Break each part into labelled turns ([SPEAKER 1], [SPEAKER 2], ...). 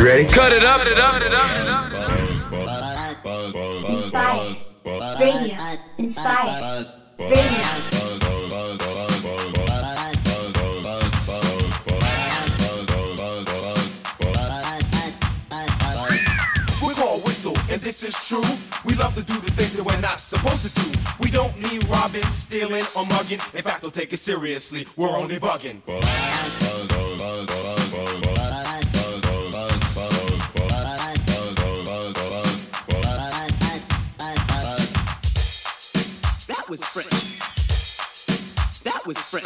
[SPEAKER 1] You ready?
[SPEAKER 2] Cut it up, cut it up, it up.
[SPEAKER 3] Inspired. Radio. Inspired. Radio.
[SPEAKER 4] We're called Whistle, and this is true. We love to do the things that we're not supposed to do. We don't need robbing, stealing, or mugging. In fact, don't take it seriously. We're only bugging.
[SPEAKER 5] Was fresh. That was fresh.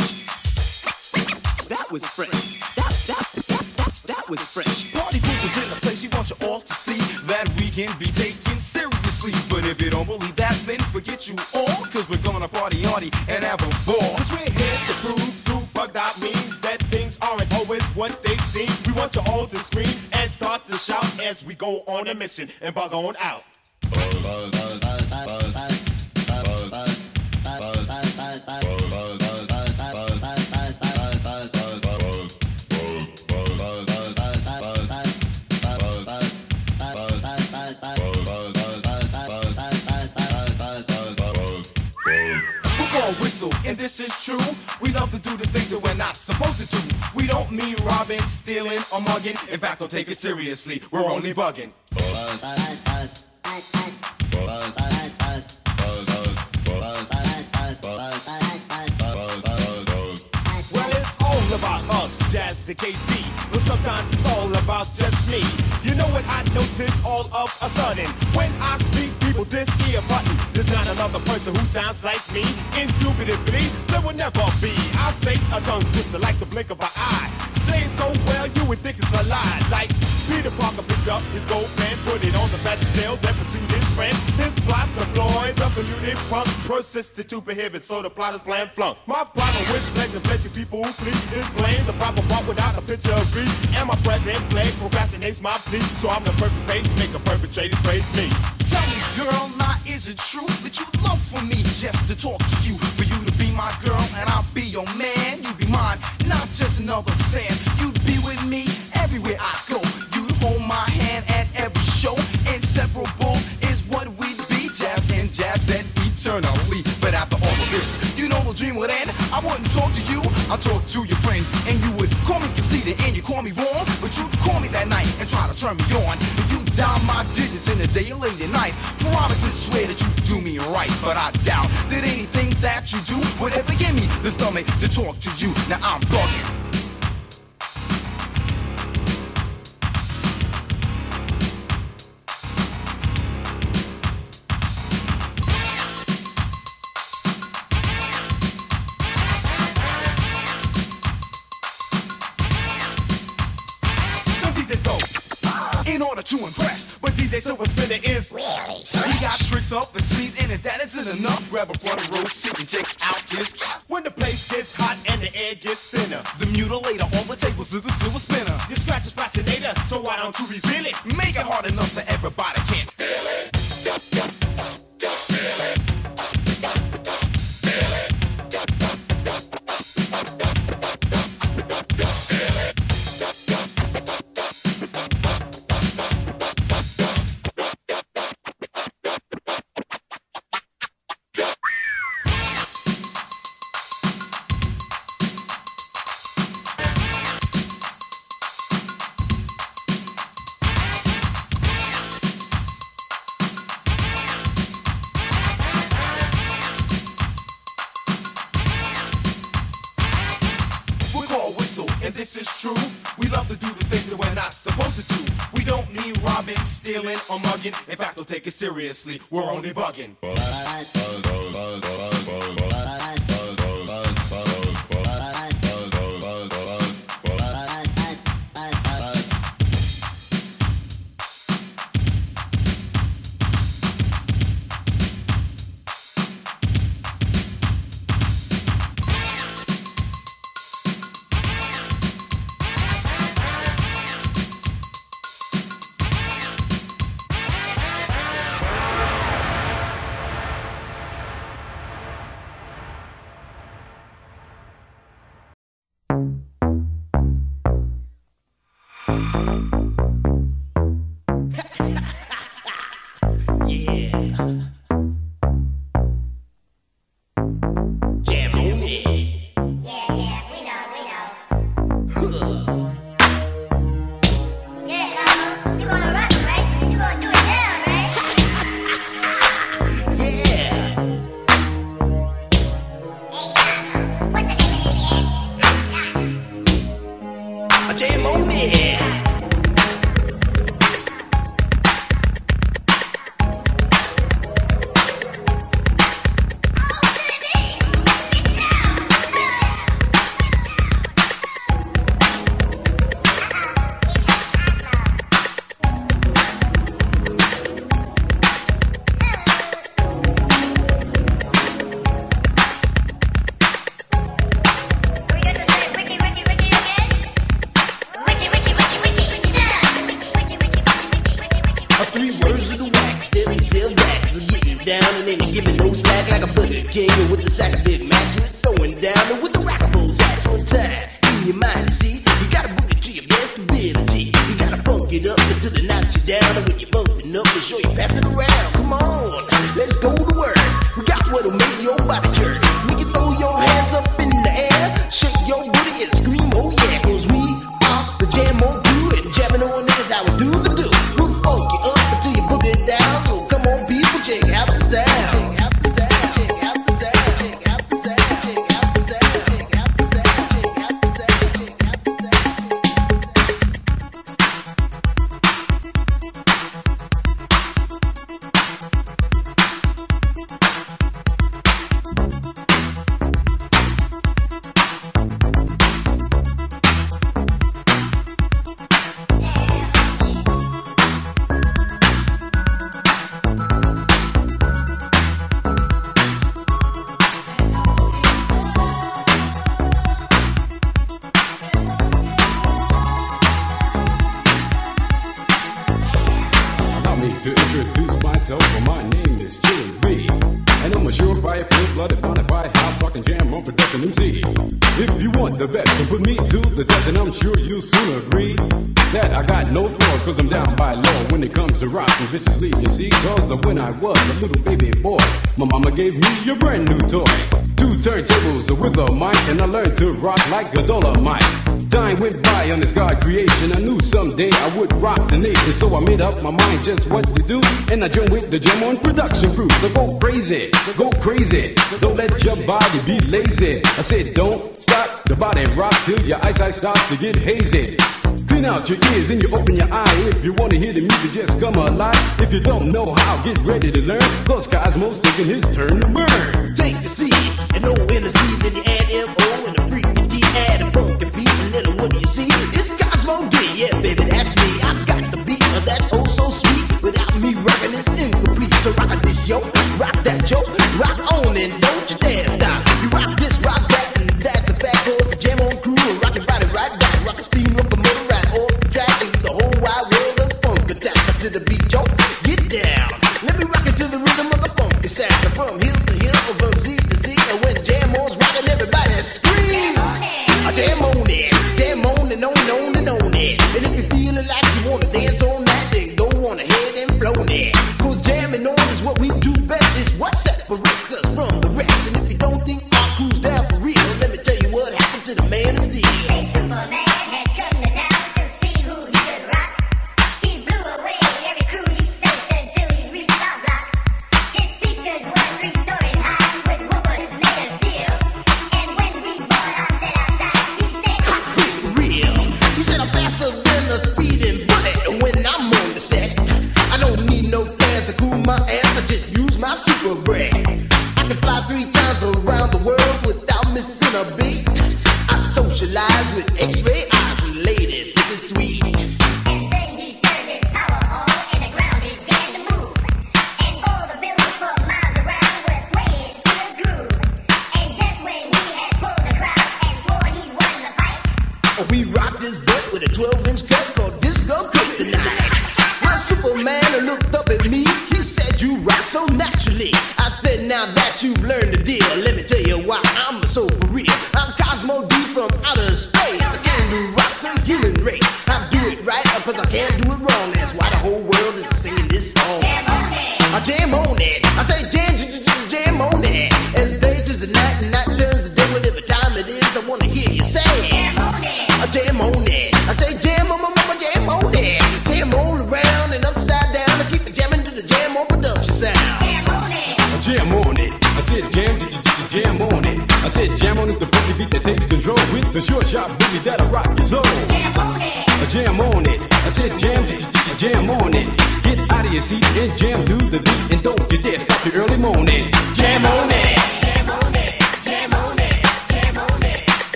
[SPEAKER 5] That was fresh. That, that, that, that, that was fresh.
[SPEAKER 4] Party people's in the place. We want you all to see that we can be taken seriously. But if you don't believe that, then forget you all. Cause we're gonna party hardy and have a ball. Cause we're here to prove through bugged out means that things aren't always what they seem. We want you all to scream and start to shout as we go on a mission and bug on out. We're called Whistle, and this is true. We love to do the things that we're not supposed to do. We don't mean robbing, stealing, or mugging. In fact, don't take it seriously. We're only bugging. All about us, Jazz and KD. But sometimes it's all about just me. You know what I notice all of a sudden? When I speak, people this ear button. There's not another person who sounds like me. Indubitably, there will never be. I'll say a tongue twister like the blink of an eye. Say so well, you would think it's a lie. Like Peter Parker picked up his gold pen, put it on the back sale, then pursued his friend. His plot deployed, the polluted punk persisted to prohibit, so the plot is plan flunk. My problem with plenty, plenty people who flee is blame the proper part without a picture of me. And my present play procrastinates my plea, so I'm the perfect pacemaker, perpetrator praise me.
[SPEAKER 6] Tell me, girl, now is it true that you love for me just to talk to you? For you to be my girl and I'll be your man. You be just another fan. You'd be with me everywhere I go. You'd hold my hand at every show. Inseparable is what we'd be. Jazz and jazz and eternally. But after all of this, you know the dream would end. I wouldn't talk to you, I'd talk to your friend. And you would call me conceited and you call me wrong. But you'd call me that night and try to turn me on. Dial my digits in the day late at night. Promise and swear that you do me right. But I doubt that anything that you do would ever give me the stomach to talk to you. Now I'm bugging.
[SPEAKER 4] To impress, but DJ Silver Spinner is really. He got tricks up his sleeve, and if that isn't enough, grab a front row seat and check out this. When the place gets hot and the air gets thinner,
[SPEAKER 6] The mutilator on the tables is a silver spinner.
[SPEAKER 4] your scratch is fascinator, so why don't you reveal it?
[SPEAKER 6] Make it hard enough so everybody can.
[SPEAKER 4] We're seriously. We're only bugging.
[SPEAKER 7] the best. So
[SPEAKER 8] put me to the test, and I'm sure you'll soon agree that I got no flaws, cause I'm down by law when it comes to rocking viciously. You see, cause when I was a little baby boy, my mama gave me a brand new toy. Two turntables with a mic, and I learned to rock like a dollar mic. Time went by on this God creation. I knew someday I would rock the nation, so I made up my mind just what to do. And I joined with the jam on production crew. So go crazy, go crazy. Don't let your body be lazy. I said, don't stop the body rock till your eyesight starts to get hazy. Clean out your ears and you open your eye. If you wanna hear the music, just come alive. If you don't know how, get ready to learn. Cause Cosmo's taking his turn to burn.
[SPEAKER 7] Take the seat. And no energy, then you add M-O and G, add a beat, and what do you see? It's Cosmo D, yeah, baby, that's me. I got the beat, that's oh so sweet. Without me rocking, incomplete. So rock this, yo, rock that, yo, rock on and don't you dare stop. You rock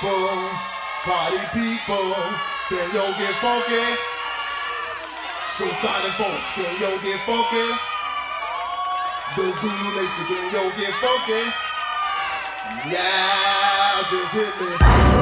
[SPEAKER 9] people, party people, can yo get funky? Soulsonic Force, can yo get funky? The Zulu Nation, can yo get funky? Yeah, just hit me.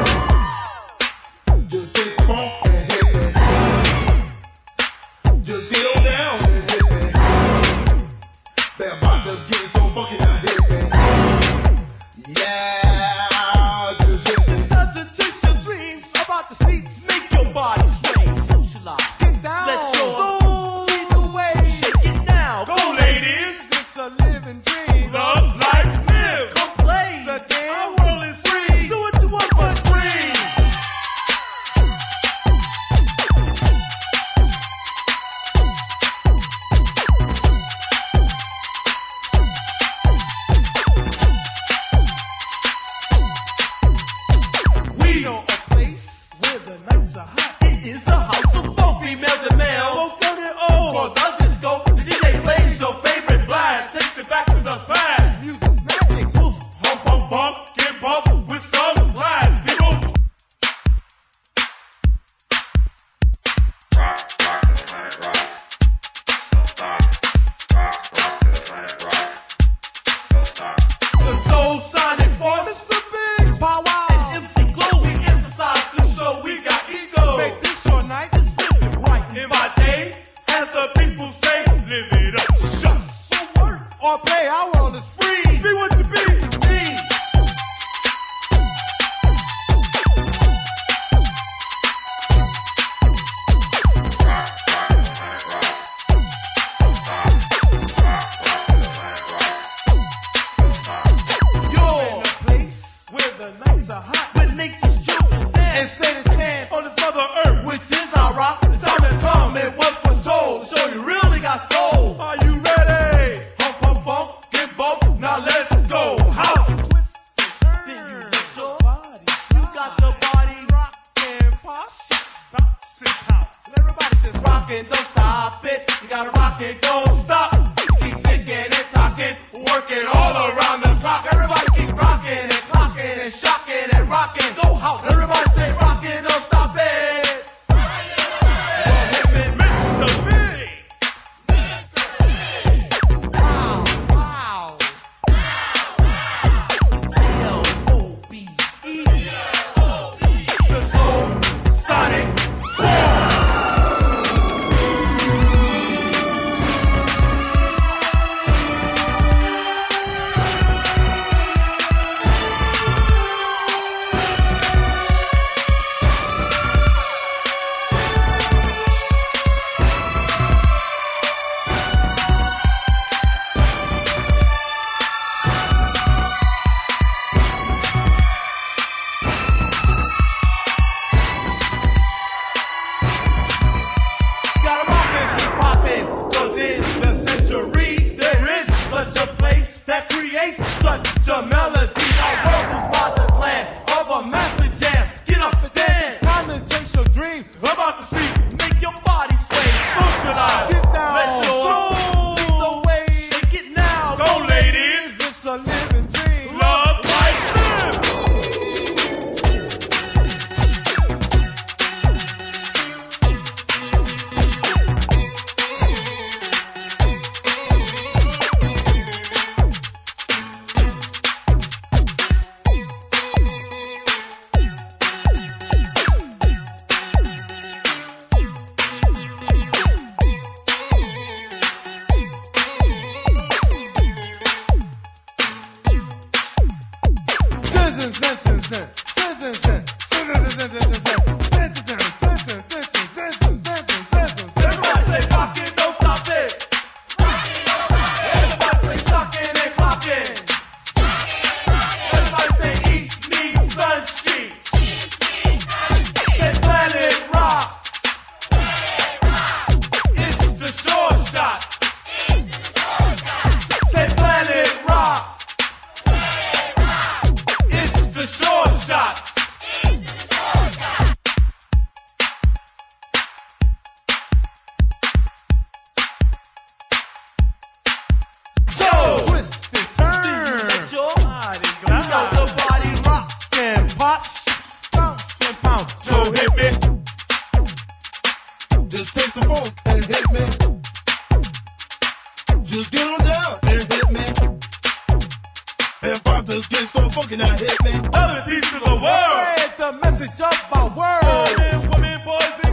[SPEAKER 9] And brothers get so funky now hit me.
[SPEAKER 7] Other piece of the world.
[SPEAKER 9] It's the message of my world. Men, women, boys,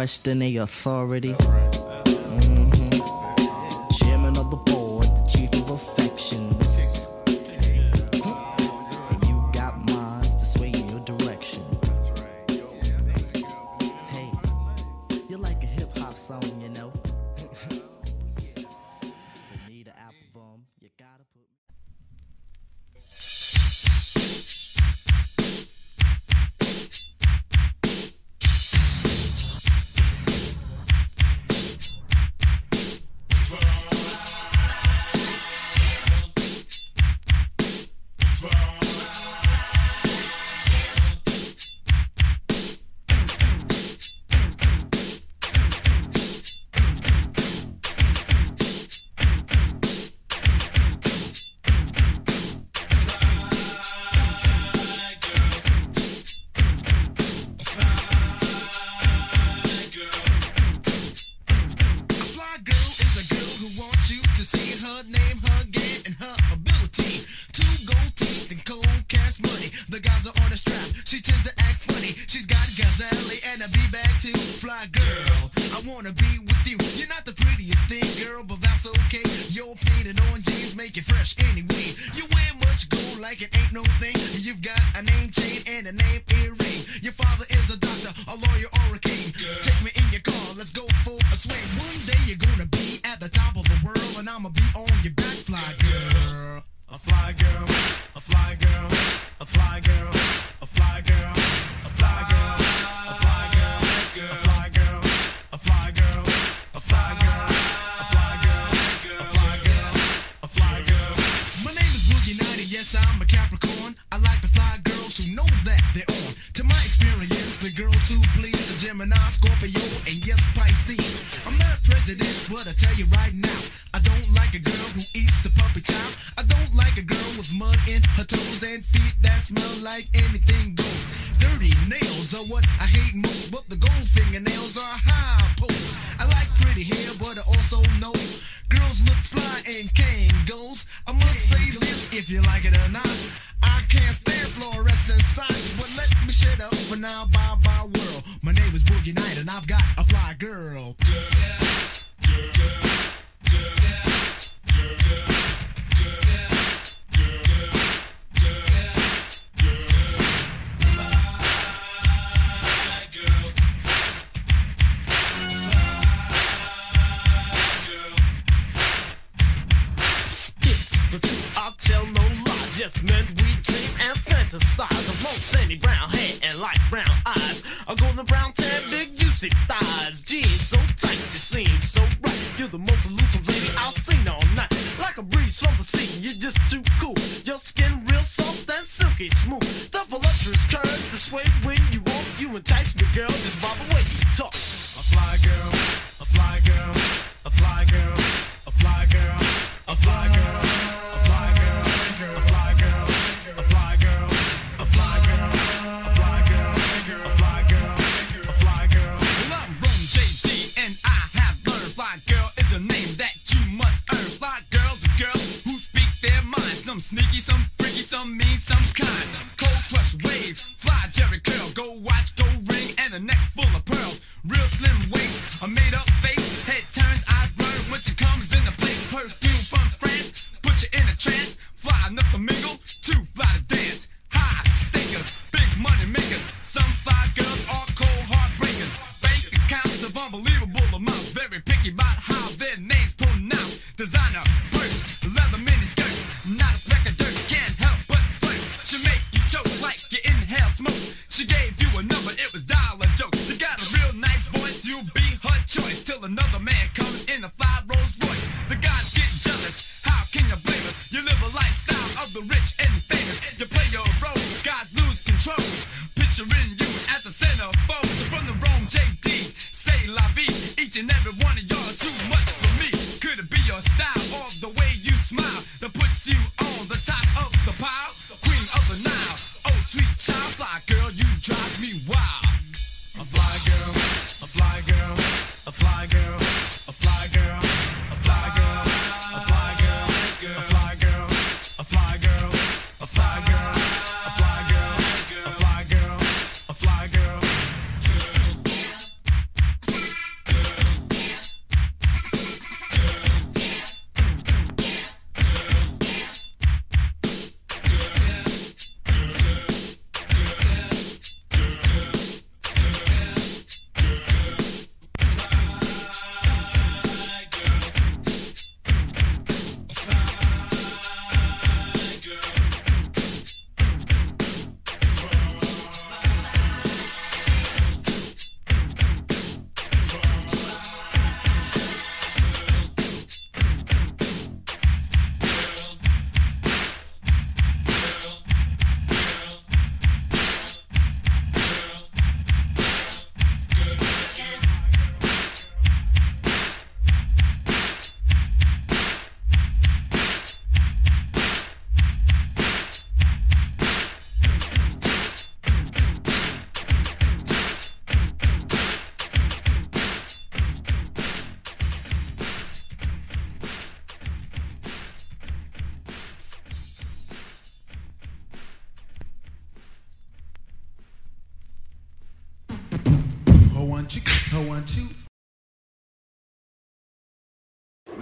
[SPEAKER 10] question the authority.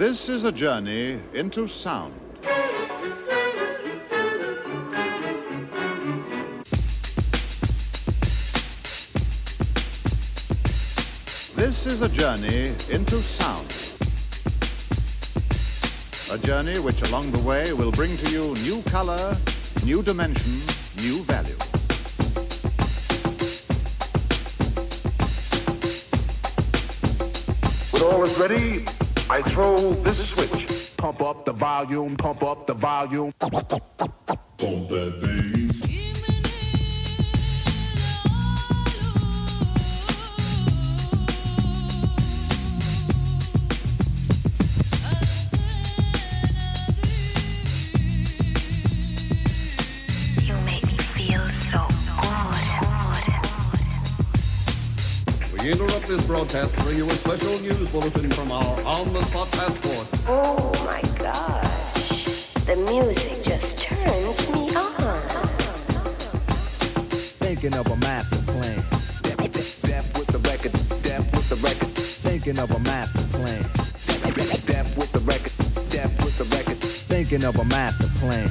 [SPEAKER 7] This is a
[SPEAKER 11] journey into sound. This is a journey into sound. A journey which along the way will bring to you new color, new dimension, new value.
[SPEAKER 12] When all is ready, I throw this switch. Pump up the volume, pump up the volume. Pump that
[SPEAKER 13] this broadcast bring you a special news bulletin from our on-the-spot passport.
[SPEAKER 14] Oh my gosh. The music just turns me on.
[SPEAKER 15] Thinking of a master plan.
[SPEAKER 12] Death with the record, death with the record.
[SPEAKER 15] Thinking of a master plan.
[SPEAKER 12] Death with the record, death with the record.
[SPEAKER 15] Thinking of a master plan.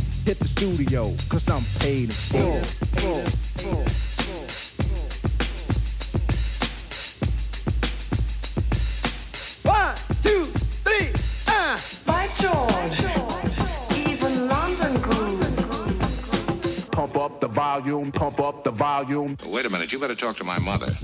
[SPEAKER 15] hit the studio, cause I'm paid in full. full, full.
[SPEAKER 16] One, two, three, uh.
[SPEAKER 14] By George. Even London groove.
[SPEAKER 12] Pump up the volume, pump up the volume.
[SPEAKER 17] Wait a minute, you better talk to my mother.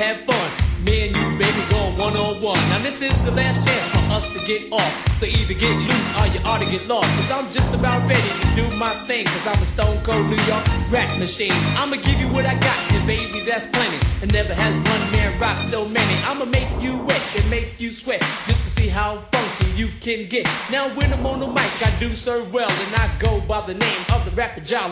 [SPEAKER 18] Have fun. Me and you, baby, going one on one. Now this is the last chance for us to get off. So either get loose or you ought to get lost. Cause I'm just about ready to do my thing. Cause I'm a stone cold New York rap machine. I'ma give you what I got, and baby, that's plenty. And never has one man rock so many. I'ma make you wet and make you sweat. Just to see how funky you can get. Now when I'm on the mic, I do serve well. And I go by the name of the rapper Ja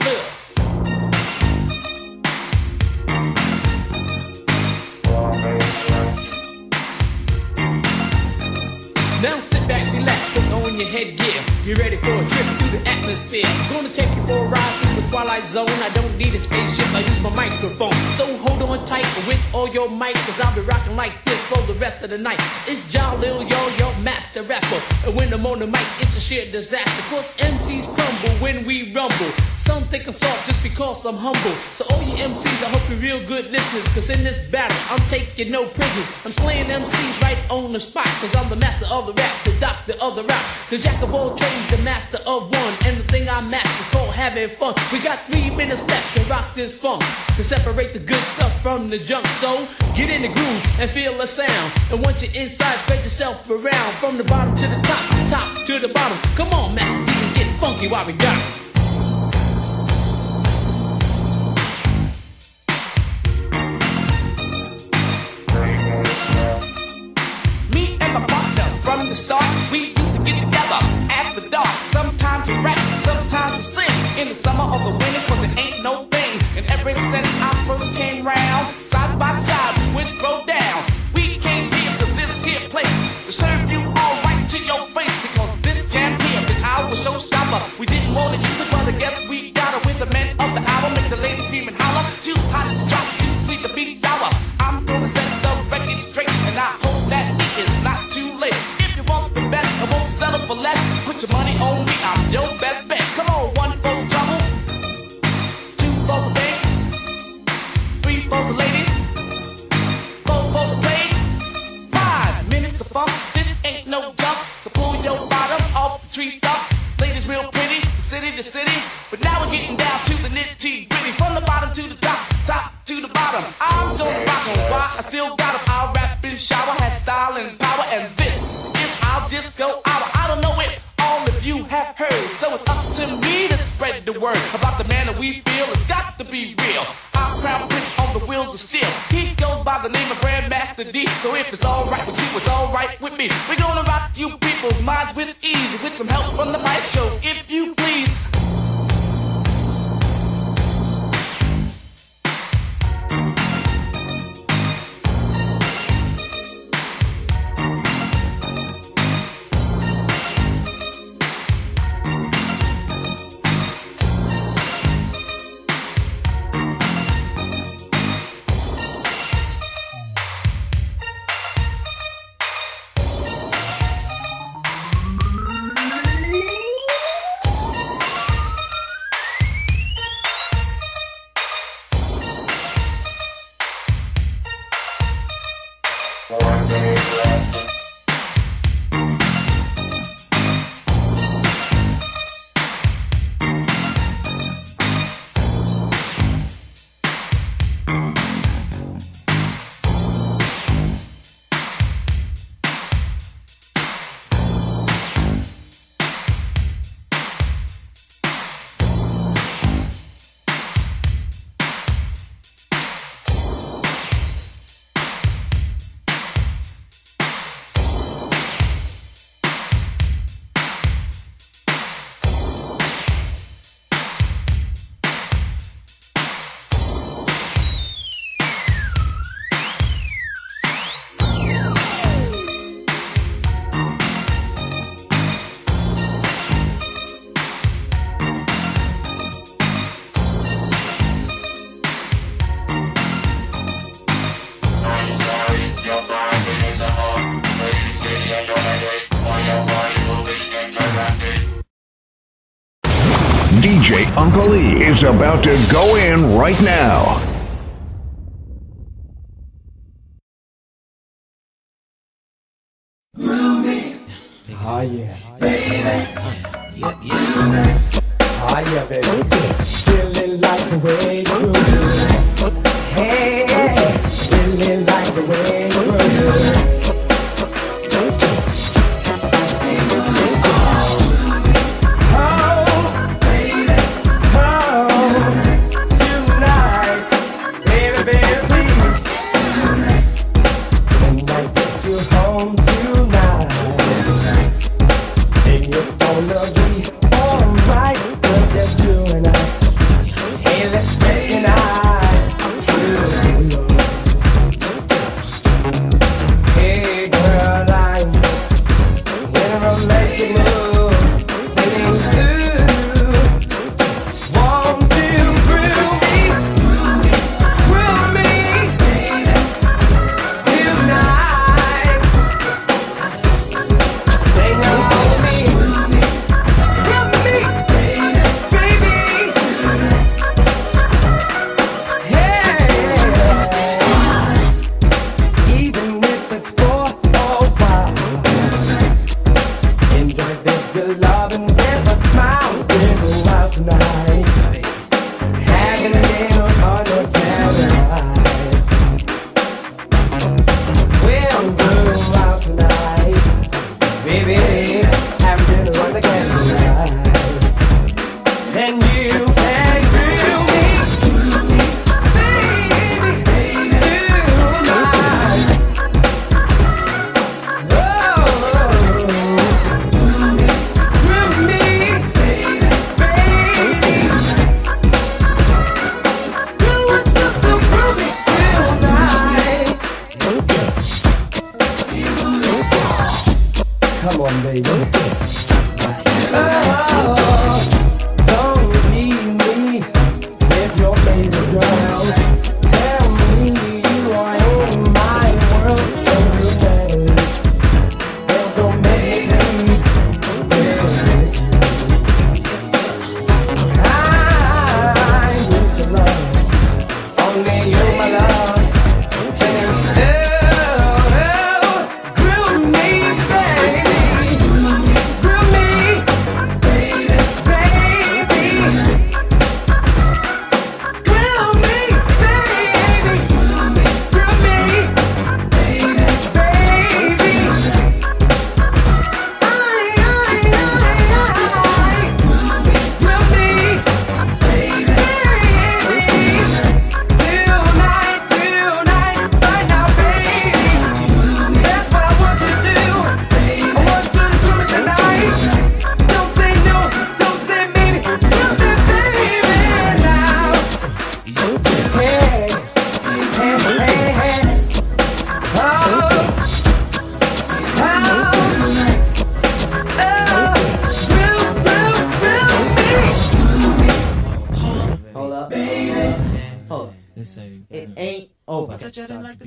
[SPEAKER 18] Now sit back, relax, put on your headgear. Get ready for a trip through the atmosphere. Gonna take you for a ride through the twilight zone. I don't need a spaceship, I use my microphone. So hold on tight with all your might, cause I'll be rocking like this for the rest of the night. It's John Lil Yo, your master rapper. And when I'm on the mic, it's a sheer disaster. Cause MCs crumble when we rumble. Some think I'm soft just because I'm humble. So all you MCs, I hope you're real good listeners. Cause in this battle, I'm taking no prisoners. I'm slaying MCs right on the spot. Cause I'm the master of the rap, the of the rap. The jack of all trades, the master of one. And the thing I master is called having fun. We got three minutes left to rock this funk. To separate the good stuff from the junk. So get in the groove and feel the sound. And once you're inside, spread yourself around. From the bottom to the top, top to the bottom. Come on, D, get funky while we got it. The start, we is about to
[SPEAKER 19] go in right now.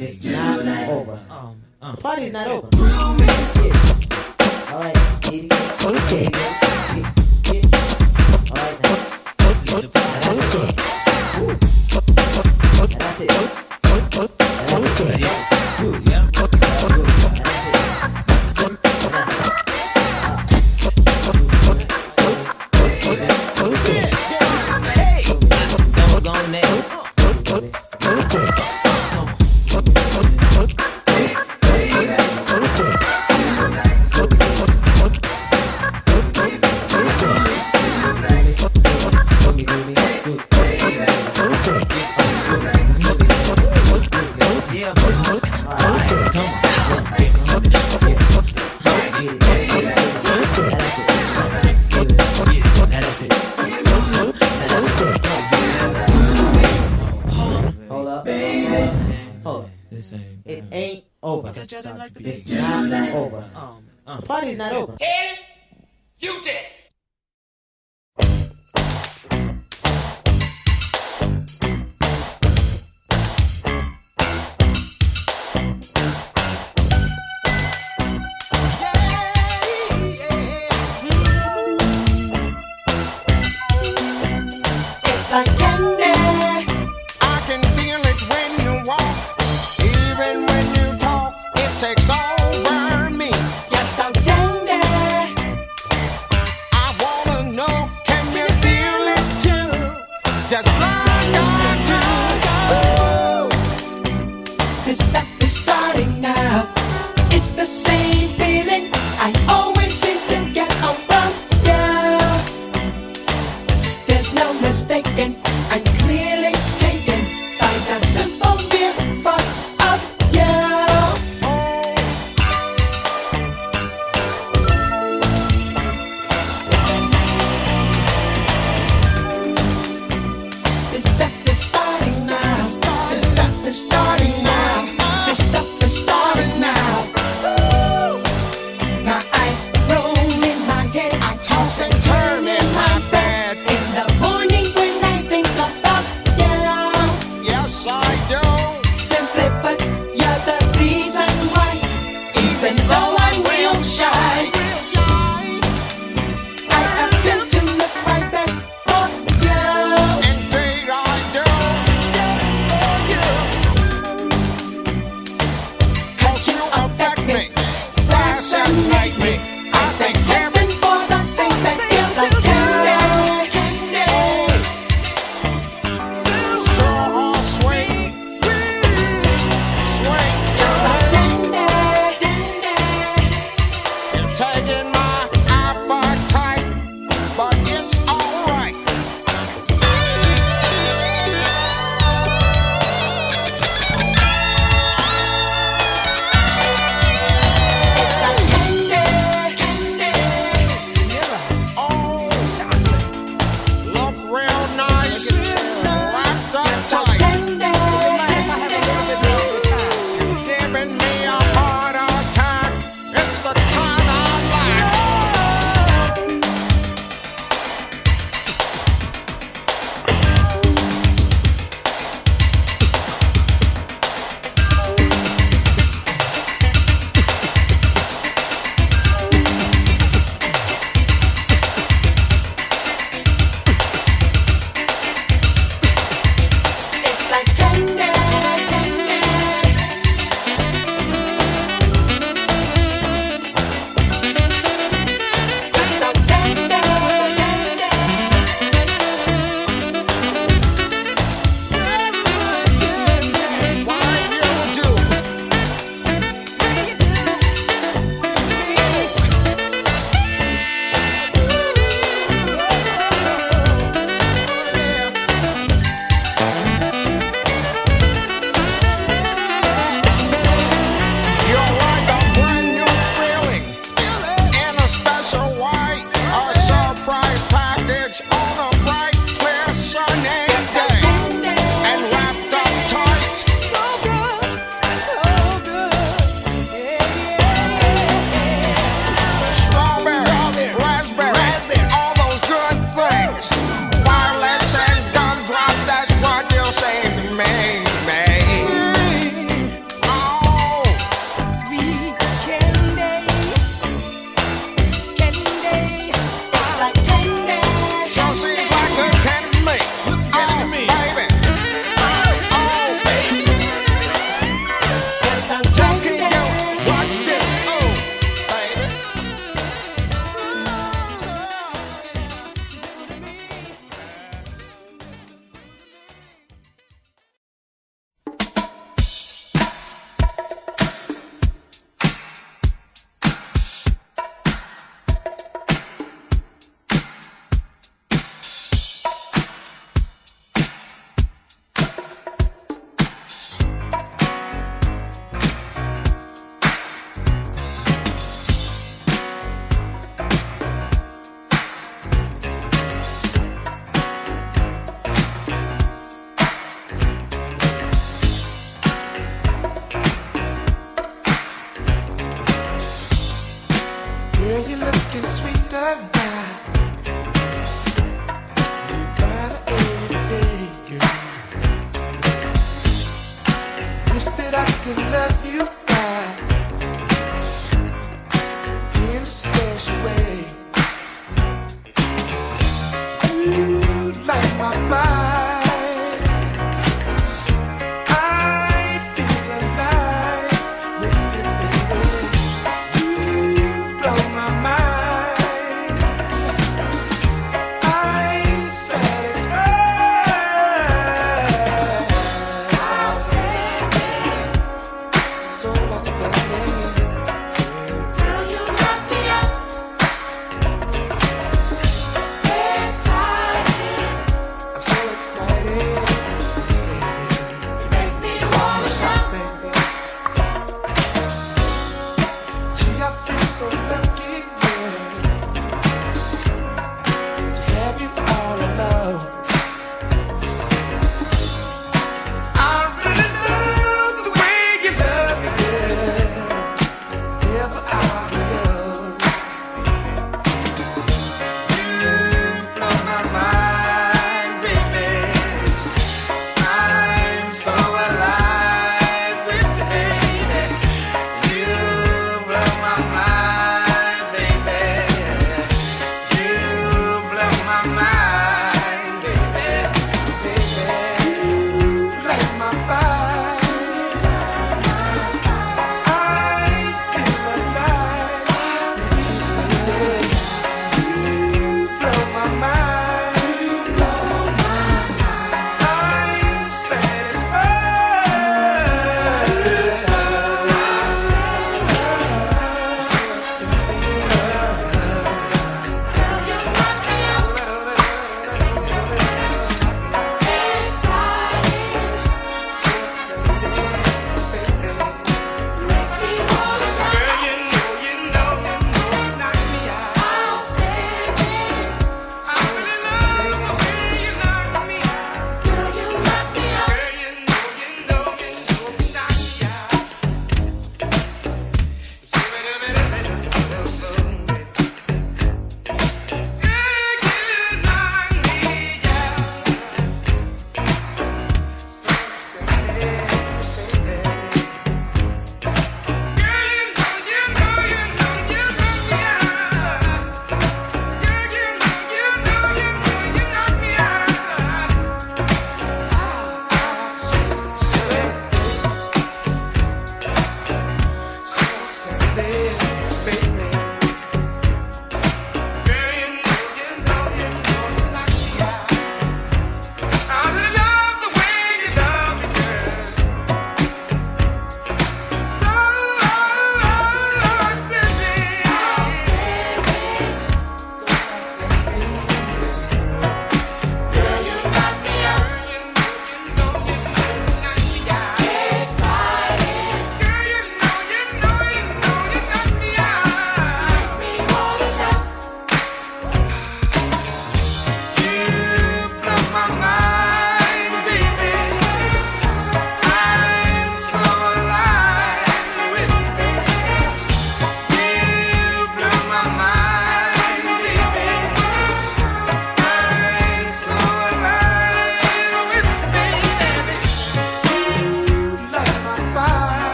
[SPEAKER 20] It's,
[SPEAKER 21] not, over. over. Um, um. The party's not over.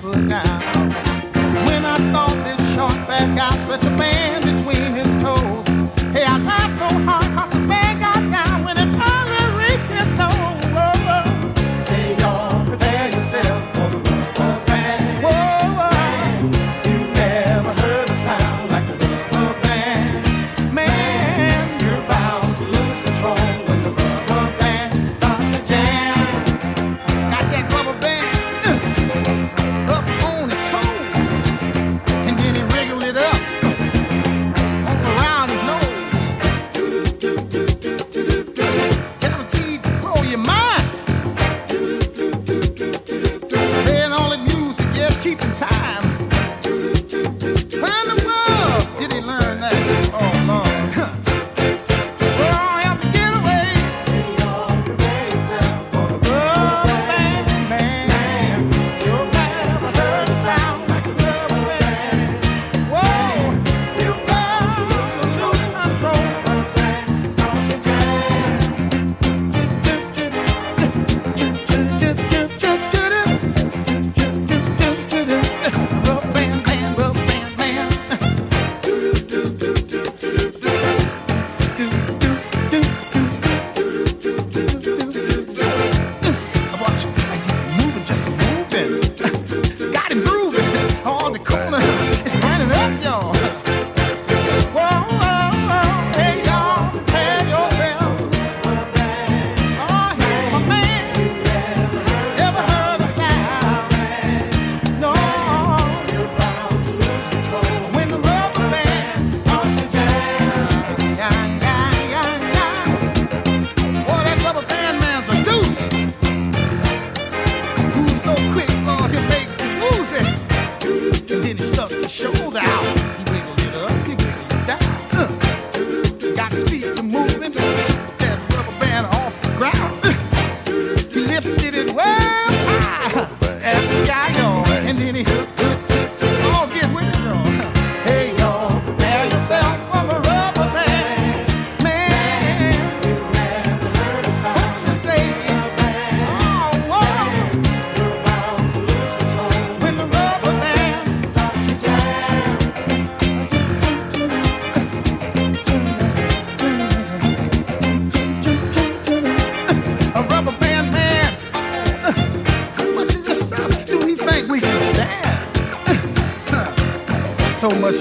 [SPEAKER 20] put
[SPEAKER 22] down. When I saw this short, fat guy stretch a band.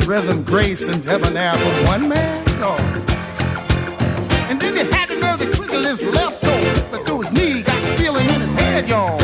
[SPEAKER 22] rhythm, grace, and debonair from one man? No. And then he had to know the click of his left toe, but through his knee, got the feeling in his head, y'all.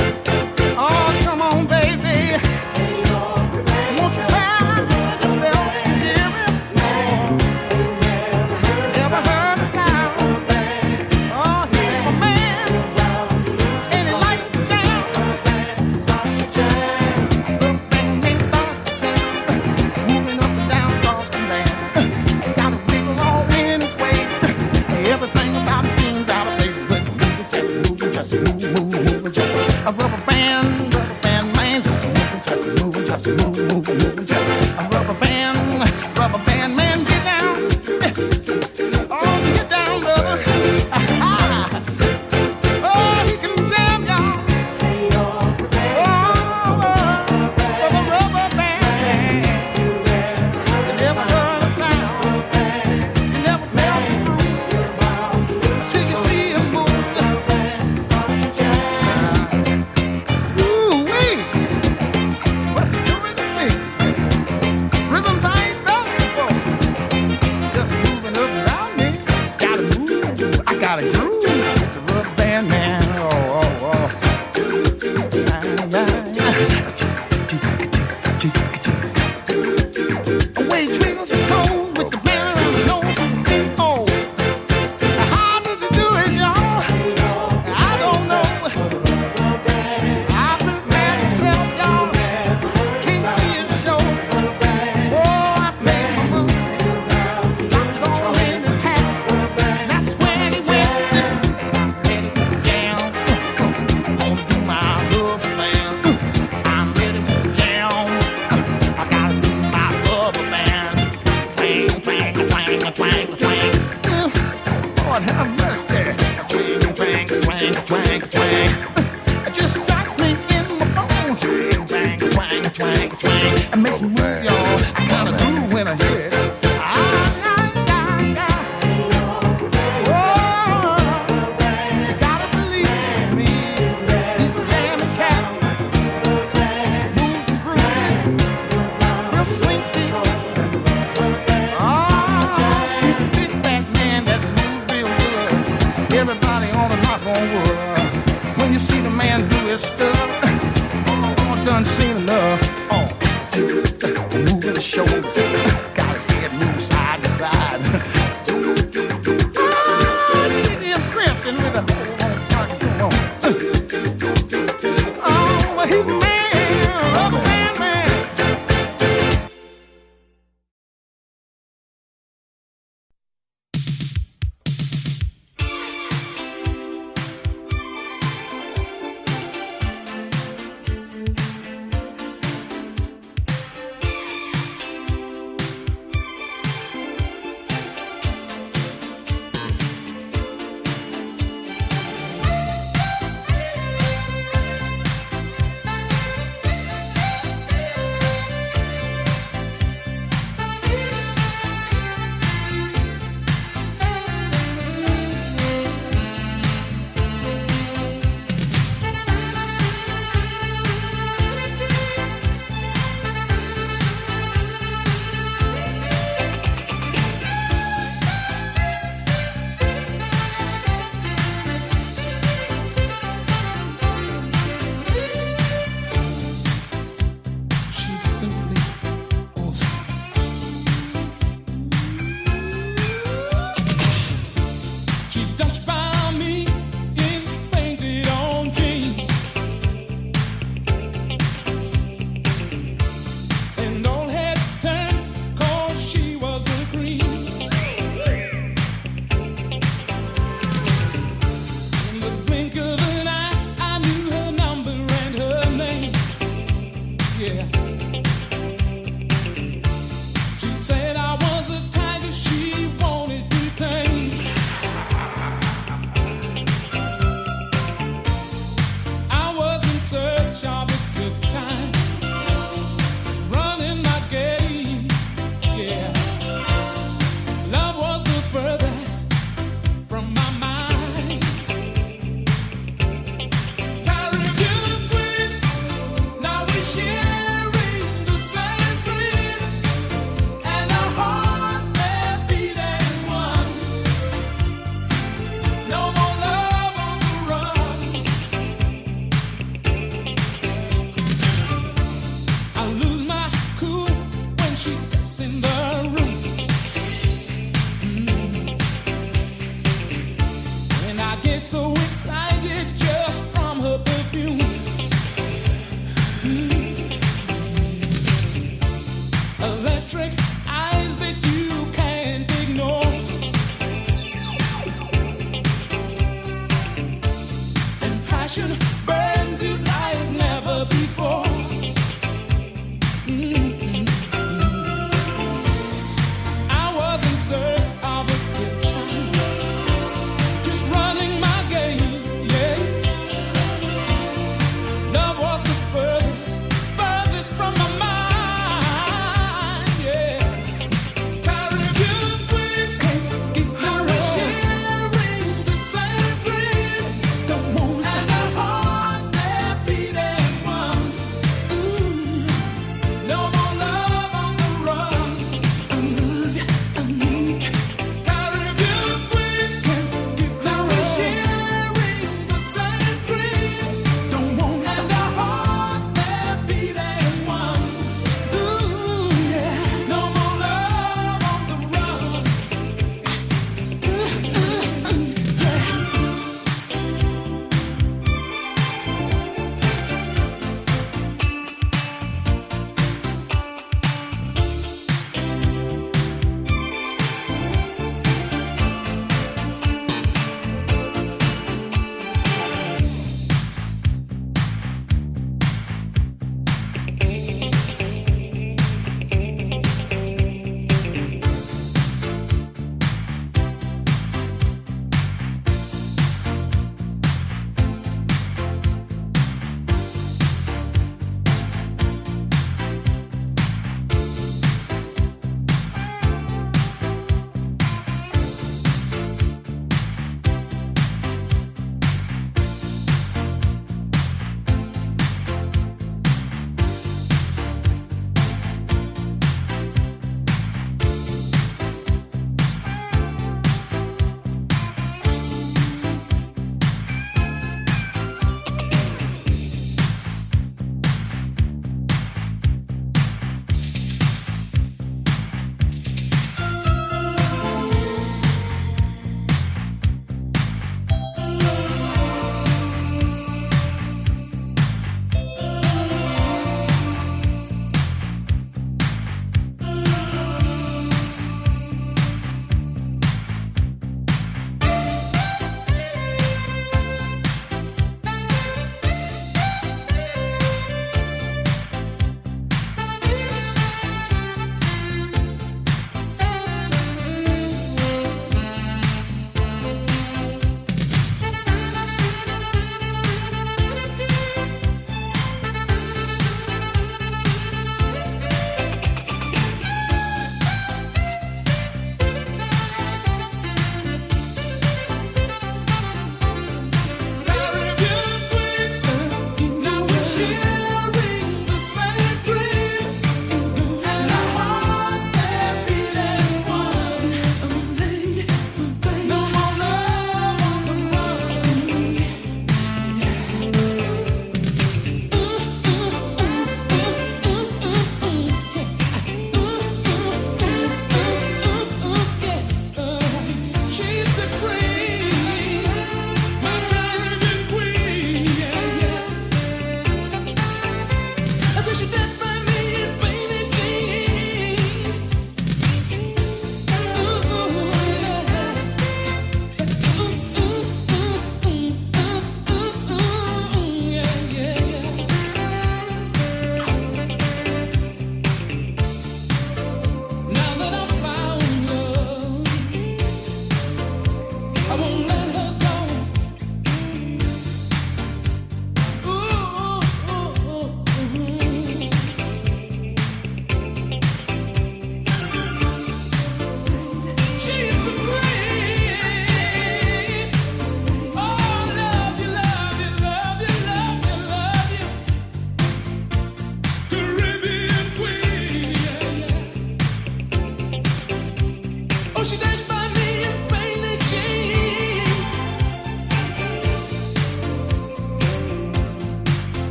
[SPEAKER 22] será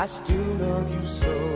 [SPEAKER 22] I
[SPEAKER 23] still love you so.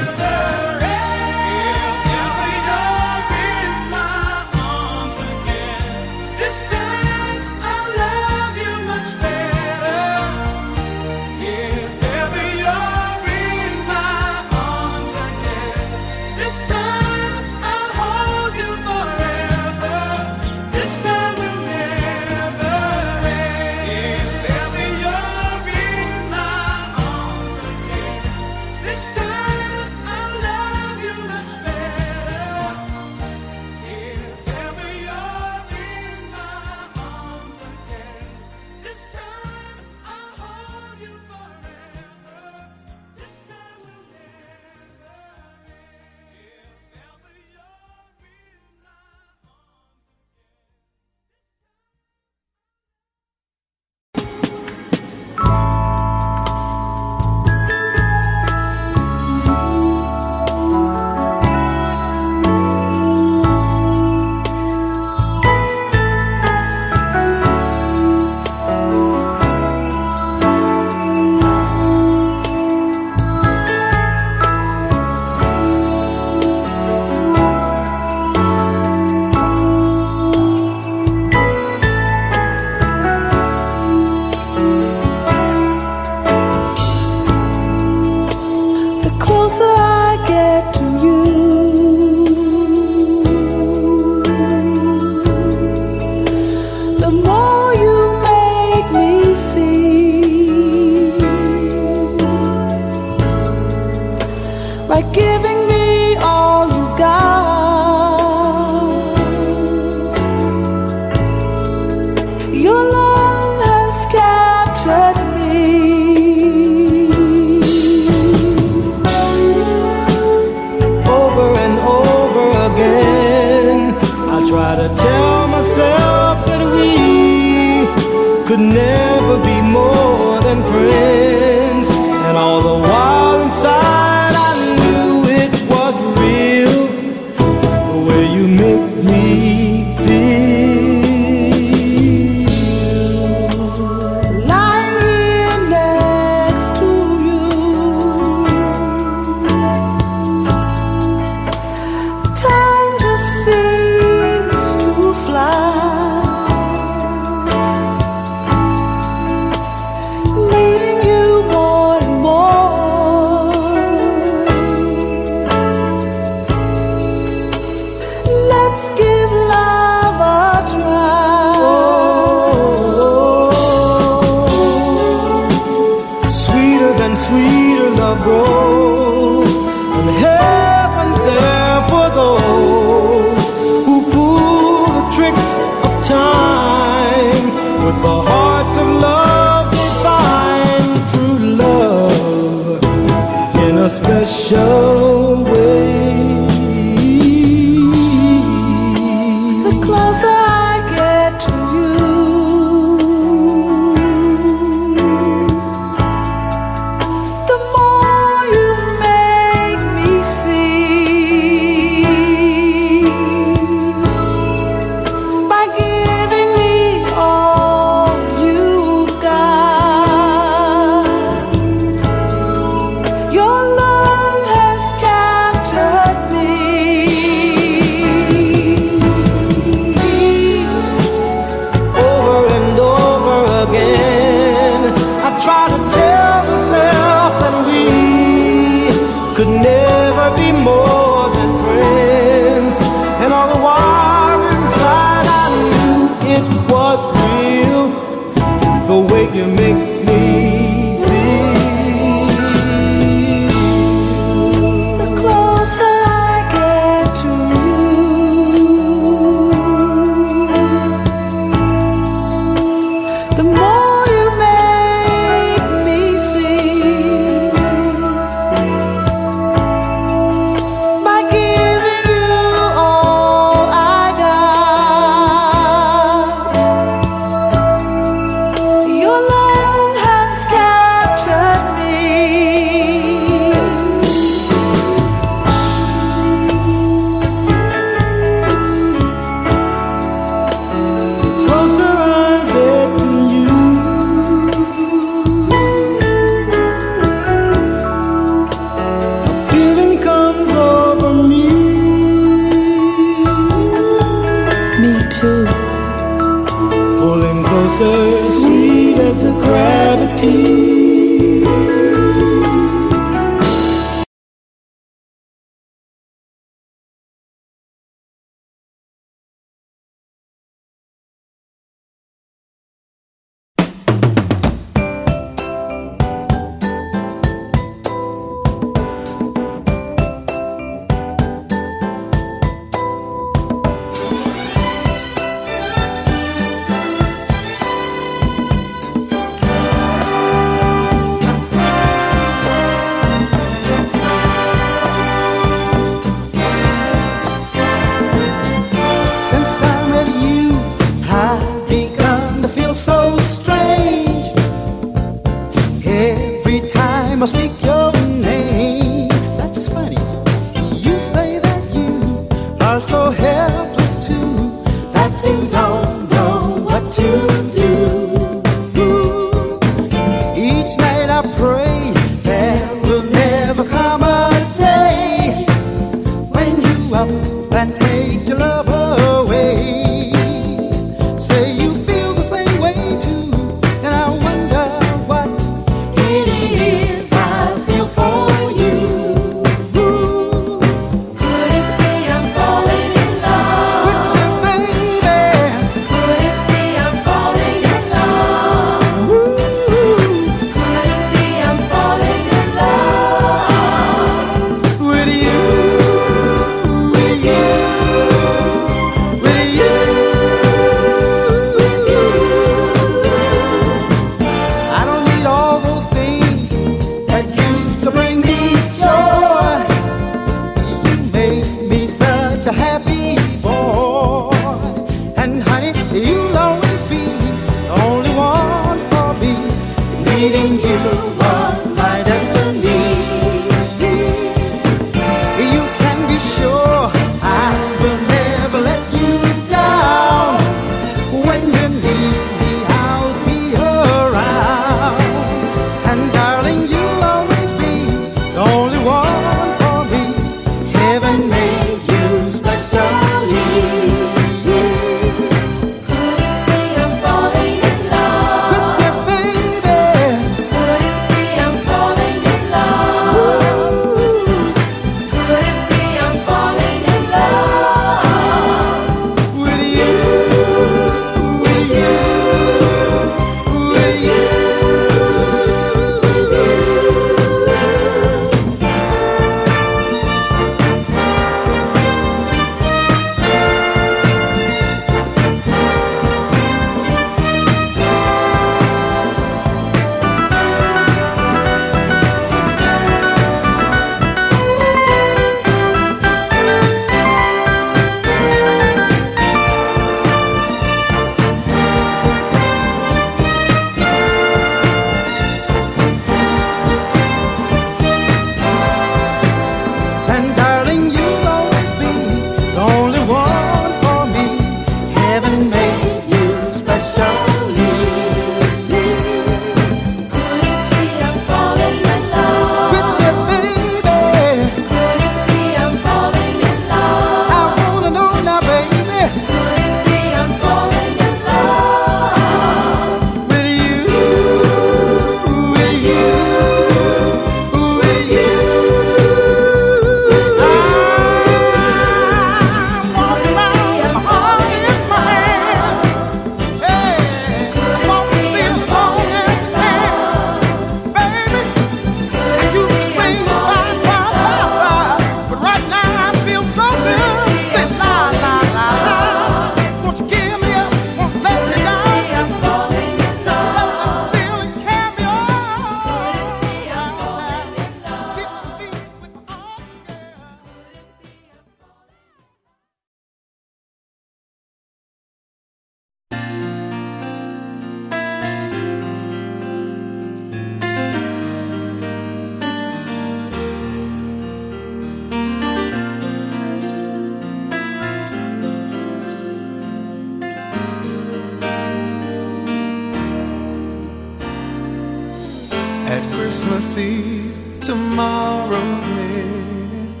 [SPEAKER 22] Christmas Eve, tomorrow's near.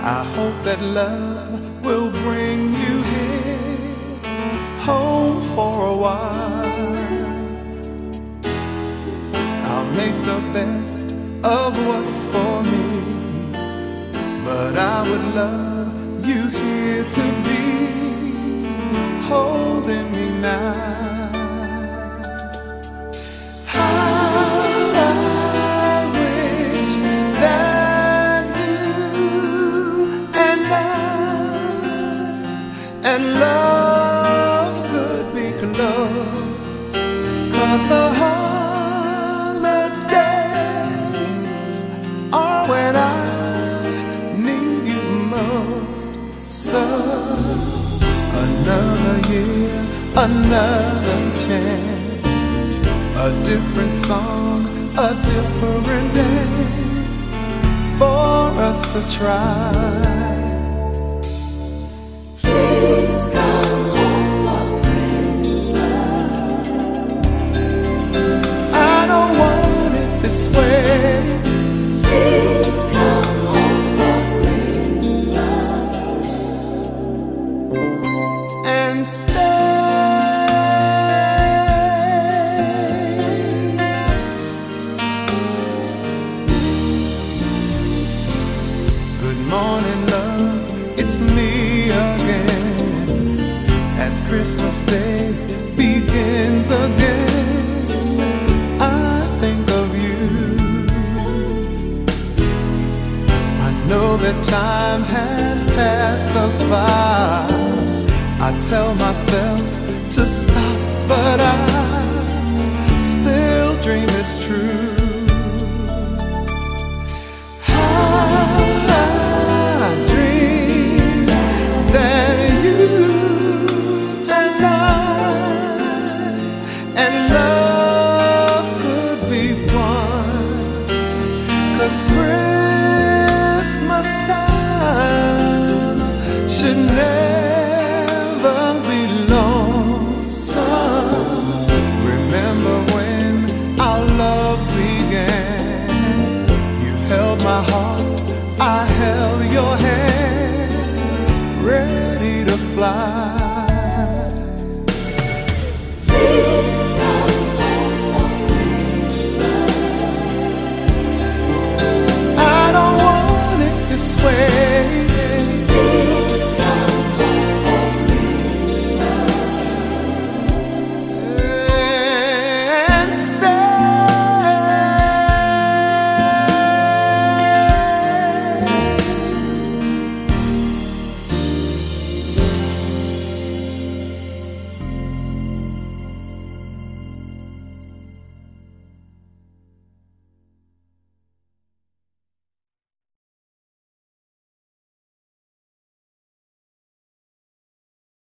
[SPEAKER 22] I hope that love will bring you here, home for a while. I'll make the best of what's for me, but I would love you here to be holding me now. Love could be close. Cause the holidays are when I need you most. So another year, another chance. A different song, a different dance for us to try. That time has passed us by. I tell myself to stop, but I